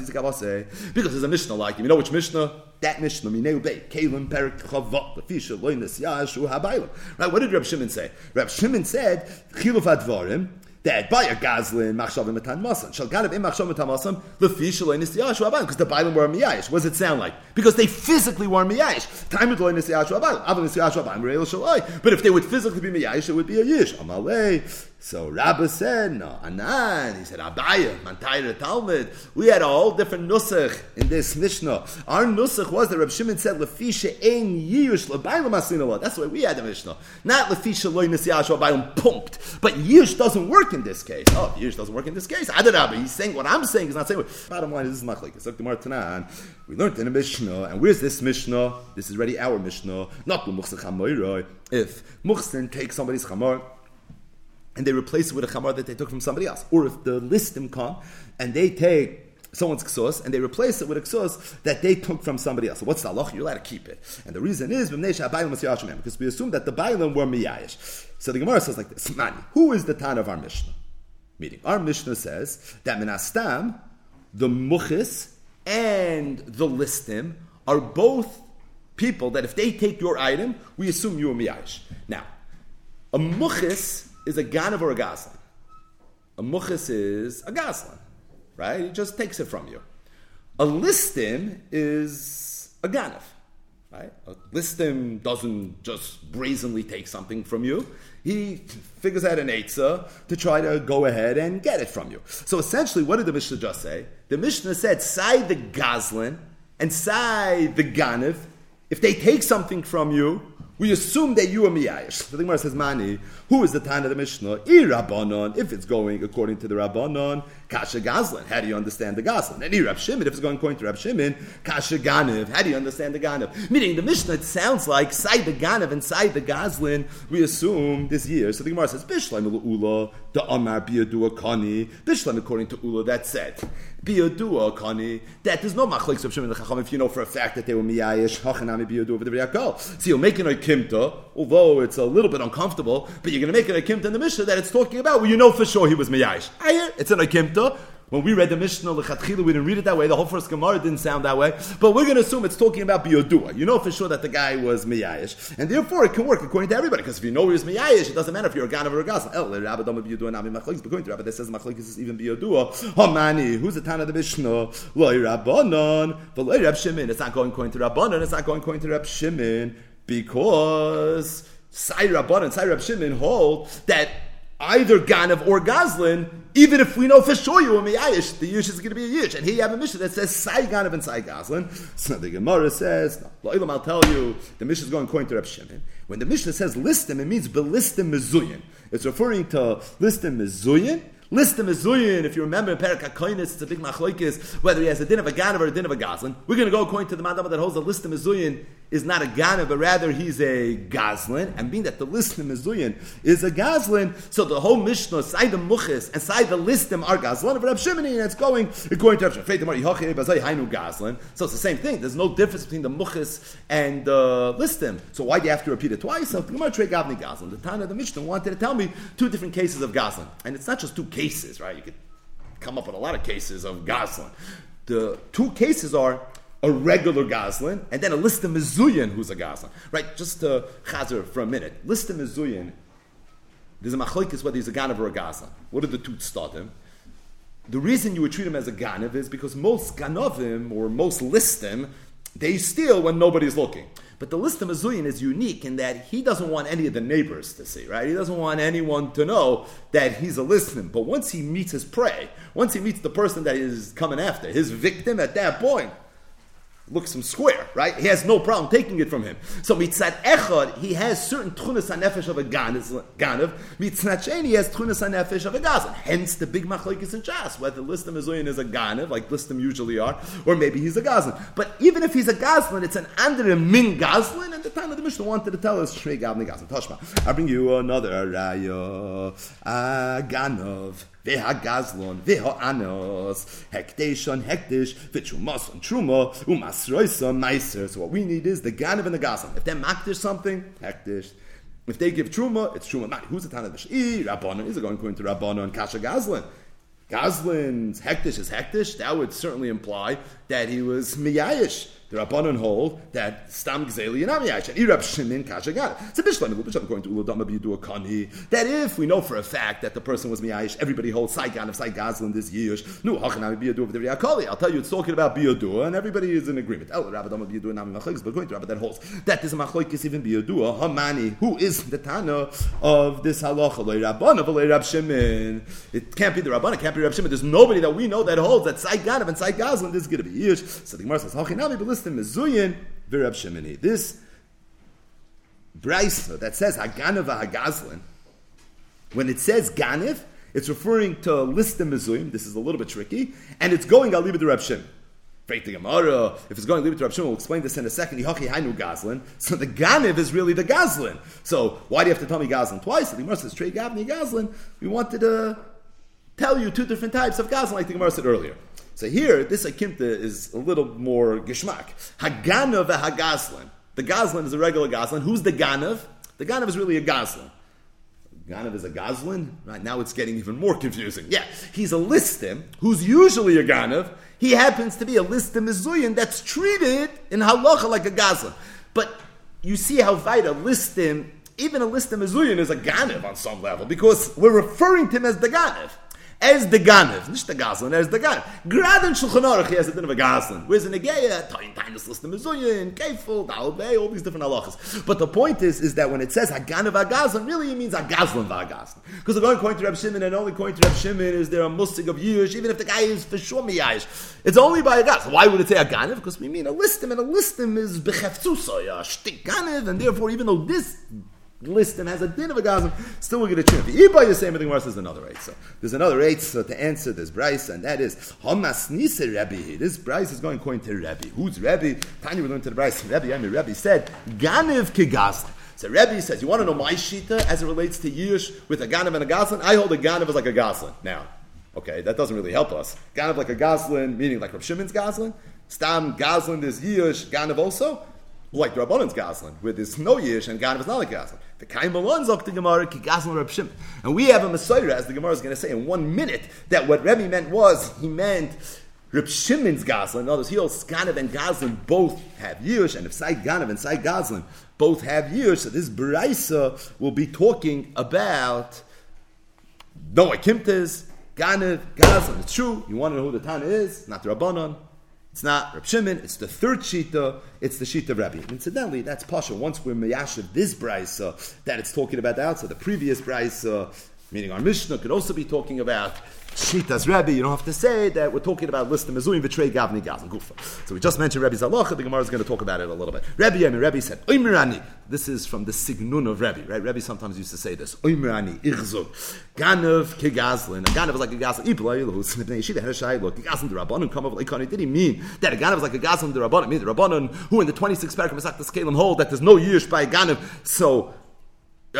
A: because there's a Mishnah like him. you know which Mishnah? That Mishnah. Mineu Bei Kalim Perik Chavot Lefisha Loinas Yashu Habayim. Right? What did Reb Shimon say? Reb Shimon said Chiluf Advarim because the Bible were miyayish. What does it sound like? Because they physically were miyayish. But if they would physically be miyayish, it would be a yish. So Rabbi said, no, Anan. He said, Abaya, Mantayra Talmud. We had a whole different nusach in this Mishnah. Our nusach was that Rabbi Shimon said, Lefisha ein yish lebayim masinala. That's way we had the Mishnah. Not Lefisha loy nesiyash lebayim pumped. But yish doesn't work in this case. Oh, yish doesn't work in this case. Adarabba, he's saying what I'm saying. He's not saying what. Bottom line, is this is machlik. It's like the Martanan. We learned in a Mishnah. And where's this Mishnah? This is already our Mishnah. Not the If Muchsin takes somebody's chamor, and they replace it with a chamar that they took from somebody else. Or if the listim come and they take someone's ksos and they replace it with a ksos that they took from somebody else. So what's the halach? You're allowed to keep it. And the reason is because we assume that the bailam were miyayish. So the Gemara says like this, Mani, who is the tan of our Mishnah? Meaning, our Mishnah says that minastam, the muchis and the listim are both people that if they take your item, we assume you are miyayish. Now, a muchis is a ganav or a gazlan. A muchas is a gazlan, right? He just takes it from you. A listim is a ganav, right? A listim doesn't just brazenly take something from you. He figures out an eitzah to try to go ahead and get it from you. So essentially, what did the Mishnah just say? The Mishnah said, "Say the gazlan and say the ganav. If they take something from you, we assume that you are miyayish. So the Gemara says, Mani, who is the time of the Mishnah? I Rabbanon, if it's going according to the Rabbanon, Kasha Gazlan. How do you understand the Gazlan? And I Rab Shimon, if it's going according to Rab Shimon, Kasha Ganiv. How do you understand the Ganiv? Meaning the Mishnah, it sounds like side the Ganiv and side the Gazlan, we assume this year. So the Gemara says, Bishlam Ula, the Amar Biadua Kani, Bishlam according to Ula, that's said. Biadua Kani, that there's no machlek of Shimon the Chacham if you know for a fact that they were miyayish, Hachanami Biadua over the Riyakal. So you're making a kimta, although it's a little bit uncomfortable, but you're going to make an akimta in the Mishnah that it's talking about well, you know for sure he was miyayish. It's an akimta. When we read the Mishnah, the Chatchila, we didn't read it that way. The whole first Gemara didn't sound that way. But we're going to assume it's talking about Biyodua. You know for sure that the guy was Miyayish. And therefore it can work according to everybody. Because if you know he was Miyayish, it doesn't matter if you're a Ganav or a Gazan. El, Rabbi Dama Biyodua, Nami Machlekes. But according to Rabbi, that says Machlekes is even Biyodua. Homani, who's the Tana of the Mishnah? Loi Rabbanon. But Loi Rab Shimon. It's not going according to Rabbanon. It's not going according to Rab Shimon. Because Sai Rabban and Sai Rab Shimon hold that either Ganav or Gazlin, even if we know for sure you are Miyayish, the Yish is going to be a Yish. And here you have a mission that says Sai Ganav and Sai Gazlin. So the Gemara says, no, I'll tell you, the mission is going according to Rab Shimon. When the Mishnah says listim, it means belistim mezuyin. It's referring to listim mezuyin. List him as. If you remember in Perak it's a big machlokes whether he has a din of a Ganav or a din of a Gazlan. We're going to go according to the Madama that holds the list him as is not a Ganav, but rather he's a Gazlan. And being that the list him as is a Gazlan, so the whole Mishnah, side the Muchis and side the listim are Gazlan of Rab Shimoni, and it's going according to Rab Shimoni. So it's the same thing. There's no difference between the Muchis and the listim. So why do you have to repeat it twice? So Gavni. The Tana of the Mishnah wanted to tell me two different cases of Gazlan. And it's not just two cases, right? You could come up with a lot of cases of Goslin. The two cases are a regular Goslin and then a list of Mizuyan who's a Goslin. Right? Just to chazer for a minute. List of Mizuyan, there's a machlokes whether he's a Ganav or a Goslin. What did the two start him? The reason you would treat him as a Ganav is because most Ganovim or most listim, they steal when nobody's looking. But the list of Mazuyin is unique in that he doesn't want any of the neighbors to see, right? He doesn't want anyone to know that he's a listener. But once he meets his prey, once he meets the person that is coming after, his victim at that point, looks him square, right? He has no problem taking it from him. So mitzat echad, he has certain tchunas hanefesh of a ganav. Mitzat sheni, he has tchunas hanefesh of a gazan. Hence the big machlokes in Shas, whether listim mezuyin is a ganav, like listim usually are, or maybe he's a gazlan. But even if he's a gazlan, it's an andere min gazlan, and the time of the Mishnah wanted to tell us shrei gavni gazlan. Toshma, I bring you another raya, a ganav. Vehagazlon, vehoanos, hekdeshon, hekdish, vitrumason, truma, umasroison, meiser. So what we need is the ganav and the gazlon. If they makdish something, hekdish. If they give truma, it's truma. Who's the Tana B'Sh'i? Rabbanon. Is it going to Rabbanon and Kasha Gazlin? Gazlin's hektish is hektish. That would certainly imply that he was miyayish The Rabbanon hold that Stam Gzeli and Amiyash, and Irab Shimon Kashagat. It's a Bishlam, according to Uladama Bidu Kani, that if we know for a fact that the person was Miyash, everybody holds Saigan of Sai Gazlan this year, no, Hachanami Biadu of the Riakali. I'll tell you, it's talking about Biadu, and everybody is in agreement. El Rabbanon Biadu and Amimachlis, but going to Rabba that holds that this Machloikis even Biadu, Hamani, who is the Tana of this halacha, Rabban of Rab Shimon. It can't be the Rabban, it can't be Rab Shimon. There's nobody that we know that holds that Sai Ganav and Sai Gazlan, this is going to be Yish. So the Gemara says, Hachanami, but listen, Mezuyin, Virab Shimoni. This Brisa that says Haganav Hagazlin, when it says Ganiv, it's referring to list the Mezuyim. This is a little bit tricky, and it's going Al Libid Rab Shimon. The. If it's going to leave it to Rav we'll explain this in a second. So the Ganiv is really the Gazlin. So why do you have to tell me Gazlin twice? The Gemara says Trey Gavni Gazlin. We wanted to tell you two different types of Gazlin, like the Gemara said earlier. So here, this Akimta is a little more Gishmak. Haganav Hagazlin. The goslin is a regular goslin. Who's the Ganav? The Ganav is really a Gazlin. Ganav is a goslin? Right now it's getting even more confusing. Yeah, he's a Listim, who's usually a Ganav. He happens to be a Listim Mizuyin that's treated in Halacha like a Gazlin. But you see how Vaida Listim, even a Listim Mizuyin is a Ganav on some level, because we're referring to him as the Ganav as the Ganev, not the Gazlan, as the Ganev. Grad in Shulchan Aruch, he has a din of a Gazlan. Whereas in Negeya, Tain Tainus Listim Mizuyin, Keifel, Dalbei, all these different halachas. But the point is, is that when it says Haganev Hagazlan, really it means Hagazlan Hagazlan. Because the going according to Reb Shimon, and only according to Reb Shimon is there a mustig of Yish, even if the guy is for sure Miyash. It's only by a Gaz. Why would it say Haganev? Because we mean a listim, and a listim is Bechefzusa, a shtik Ganev, and therefore even though this list and has a din of a gazim, still we're going to trim. The Iba is saying everything worse is another eight. So there's another eight so to answer this Brisa, and that is Hamas Nisa Rebbe. This Brisa is going according to Rebbe. Who's Rebbe? Tanya we learned to the Brisa. Rebbe, I mean Rebbe said Ganiv Kigazim. So Rebbe says, you want to know my shita as it relates to Yish with a Ganav and a Goslin? I hold a Ganav as like a Goslin. Now, okay, that doesn't really help us. Ganav like a Goslin, meaning like Rav Shimon's Goslin. Stam Goslin is Yish, Ganav also like the Rabbanon's Goslin, where there's no Yish and Ganav is not like Goslin. The Kaim Malon Zok the Gemara ki Goslin Rab Shimon. And we have a Messiah, as the Gemara is going to say in one minute, that what Rebbe meant was, he meant Reb Shimon's Goslin. In other words, he holds Ganav and Goslin both have Yish, and if Sai Ganav and Sai Goslin both have Yish, so this Baraisa will be talking about no Akimtes, Ganav, Goslin. It's true. You want to know who the Tana is? Not the Rabbanon. It's not Reb Shimon, it's the third Shita, it's the Shita of Rabbi. Incidentally, that's Pasha. Once we're Mayashiv this Brisa, that it's talking about that, so the previous Brisa, meaning our Mishnah, could also be talking about Shitas Rebbe, you don't have to say that we're talking about list of Mezuim, betray Gavni Gazan Gufa. So we just mentioned Rebbe's Halacha, the Gemara is going to talk about it a little bit. Rebbe, I mean, Rebbe said, Oimirani. This is from the Signun of Rebbe, right? Rebbe sometimes used to say this. Oimirani, Ichzug. Ganav Kigazlin. A Ganav is like a Gazlin. Ibla Ilhus. Nibnei Yeshiva had a Shailo. Kigazlin the Rabbanon come over like Did he mean that a Ganav is like a Gazlin the Rabbanon? mean the Rabbanon who in the 26th paragraph of the Scalim hold that there's no Yish by Ganav. So,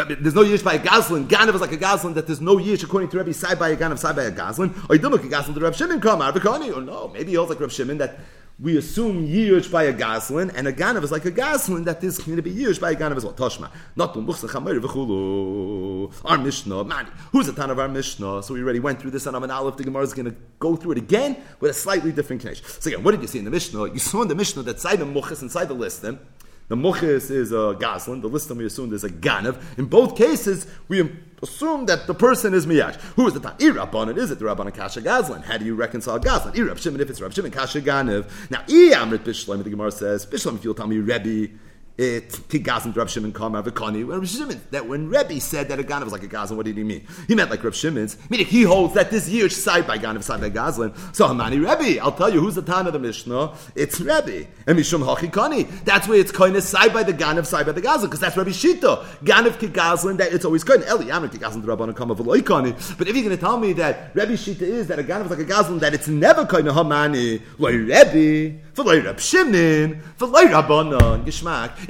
A: there's no yish by a Goslin. Ganav is like a Goslin that there's no yish according to Rebbe side by a Ganav, side by a Goslin. Or you don't look at Goslin to Reb Shimon come out Or no, maybe he holds like Rabbi Shimon that we assume yish by a Goslin and a Ganav is like a Goslin that is going to be yish by a Ganav as well. Toshma. Not to Muchsa Chamer v'chulu. Our Mishnah. Man, who's the ton of our Mishnah? So we already went through this on Aman Aleph. The Gemara is going to go through it again with a slightly different connection. So again, what did you see in the Mishnah? You saw in the Mishnah that side the Muchas inside the list. Then, the muchis is a goslin. The listim we assumed is a ganav. In both cases, we assume that the person is miyash. Who is the time? Irabbanan. Is it the rabbanan kasha goslin? How do you reconcile goslin? Irab shimon. If it's Rab shimon kasha ganav. Now, i amrit bishlam. The Gemara says bishlam. If you'll tell me Rebbe it Tigazim Reb Shimon Kamar V'Kani. Reb Shimon that when Rebbe said that a Ganav was like a Gazlan, what did he mean? He meant like Reb Shimon's. Meaning he holds that this year side by Ganav, side by Gazlan. So Hamani Rebbe, I'll tell you who's the Tana of the Mishnah. It's Rebbe and Mishum Hachi Kani. That's where it's kind of side by the Ganav, side by the Gazlan, because that's Rebbe Shita. Ganav ki Gazlan, that it's always kind. Eli Amr ki Gazlan Rabbanon Kamar V'Kani. But if you're going to tell me that Rebbe Shita is that a Ganav is like a Gazlan, that it's never kind of Hamani, like Rebbe, It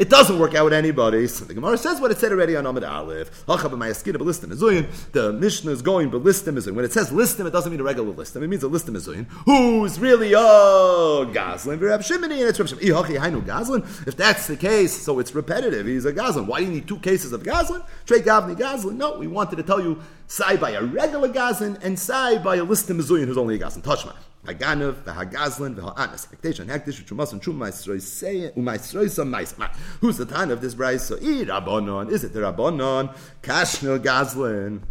A: doesn't work out with anybody. So the Gemara says what it said already on Amid Aleph. The Mishnah is going ballistim is When it says listim, it doesn't mean a regular listim. It means a listim is Who's really a Goslin? Reb Shimon, and it's Reb Shimon. If that's the case, so it's repetitive. He's a Goslin. Why do you need two cases of Goslin? Trey Gavni Goslin. No, we wanted to tell you Sai by a regular Goslin and Sai by a listim Mizuyin who's only a Goslin. Touchma. Haganav, v'hagazlan, v'ha'anas. Hekdesh and hekdesh, v'trumas and trum ma'isroisei, u'ma'isroisa ma'isma. Who's the time of this brayso? I Rabbanon. Is it the Rabbanon? Kashno gazlan.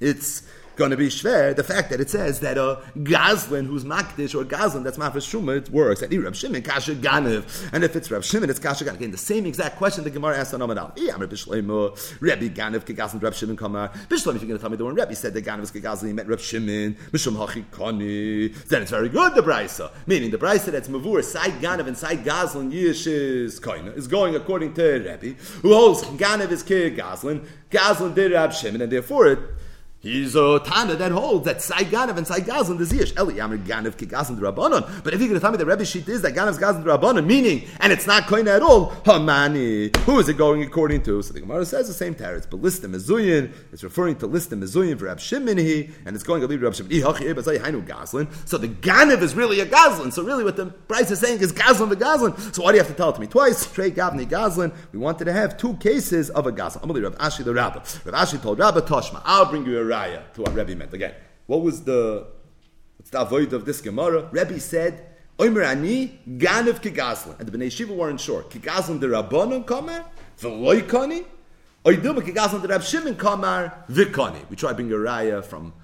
A: It's going to be shver. The fact that it says that a Gazlin who's Makdish or Gazlin that's Mafresh Shuma, it works. That Rab Shimon Kasha Ganev, and if it's Rab Shimon, it's Kasha Ganev. Again, the same exact question the Gemara asked on Amadal. Yeah, Rabbi Shlomo, Rabbi Ganev Kegazlin Rab Shimon Kamar. Bishlam, if you're going to tell me the one Rabbi said that Ganev is Kegazlin, he meant Rab Shimon, Mishum Hachi Koni. Then it's very good the Brisa, meaning the Brisa that's Mavur side Ganev and side Gazlin Yish is Koina is going according to Rabbi, who holds Ganev is Kegazlin, Gazlin did Rab Shimon, and therefore it He's a Tana that holds that Sai Ganav and Sai Gazlan the Ziyash. Eli Yamir Gazlan the Rabbanon. But if you're going to tell me the Rebbe sheet is that Ganav's Gazlan the Rabbanon, meaning, and it's not Koina at all, Hamani. Who is it going according to? So the Gemara says the same teretz. But Lista Mezuyin, it's referring to Lista Mezuyin for Rab Shimon he, and it's going to lead Rab. Gazlan. So the Ganav is really a Gazlan. So really what the price is saying is Gazlan the Gazlan. So why do you have to tell it to me twice? Straight Gavni Gazlan. We wanted to have two cases of a Gazlan. I'm going to Rav Ashi the Rabbah. Rav Ashi told Rabbah Toshma, I'll bring you a raya to what Rebbe meant. Again, what was the what's the avoid of this Gemara? Rebbe said, Omer ani ganav kigazlan. And the Bnei Shiva weren't sure. Kigazlan the Rabbanon kamar, v'loy kani, oiduma kigazlan the Rab Shimon kamar, v'kani. We try bring a raya from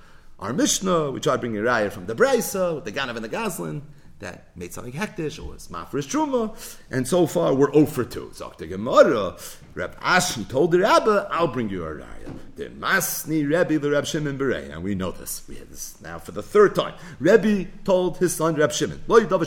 A: our Mishnah, we try bring a raya from the Brisa, with the ganav and the gazlan that made something hektish or was mafresh truma, and so far we're 0 for 2. Zok the Gemara, Reb Ashi told the Rabbi, I'll bring you a raya. The Masni Rebbe the Reb Shimon Berei, and we know this. We have this now for the third time. Rebbe told his son Reb Shimon, When the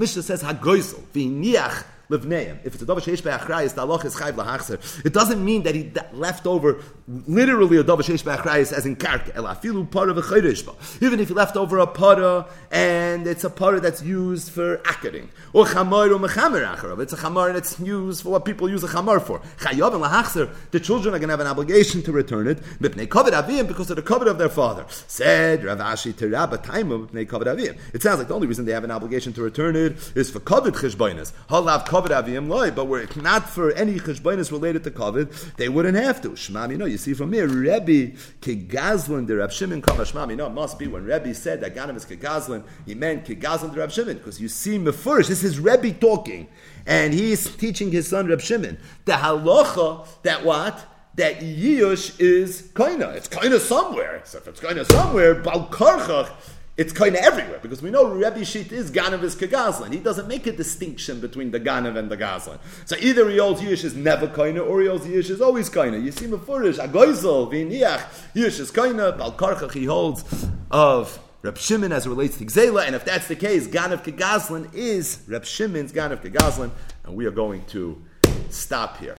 A: Mishnah says Hagoisel, v'niach livneim. If it's a davar sheish be'achrayis, the halach is chayv lahachzer. It doesn't mean that he left over literally a davar sheish be'achrayis as in karka. Elafilu para v'chayrishba. Even if he left over a para and it's a para that's used for akering or chamar or mechamer acharav, it's a chamar that's used for what people use a chamar for. Chayav and lahachzer, the children are going to have an obligation to return it. Mipnei kavod avim because of the kavod of their father. Said Rav Ashi to Rabba Taima mipnei kavod avim. It sounds like the only reason they have an obligation to return it is for kavod cheshbainas. Halav kavod avim but were it not for any cheshbainas related to kavod, they wouldn't have to. Shmam, no, you see from here, Rebbe kegazlin the Rab Shimon kavod Shmam, you know, it must be when Rebbe said that Ganem is kegazlin, he meant kegazlin the Rab Shimon because you see mefurish. This is Rebbe talking, and he's teaching his son Rab Shimon the halacha that what that Yush is kaina. It's kaina somewhere. So if it's kaina somewhere, Bal Karchach, it's kind of everywhere because we know Rebbe Shit is Ganav is Kagazlan. He doesn't make a distinction between the Ganav and the Gazlan. So either he holds Yish is never kind or he holds Yish is always kind. You see Mefurish, Agoizel, Viniach, Yish is kind of, Bal Karchach he holds of Reb Shimon as it relates to Gzela, and if that's the case, Ganav Kagazlan is Reb Shimon's Ganav Kagazlan, and we are going to stop here.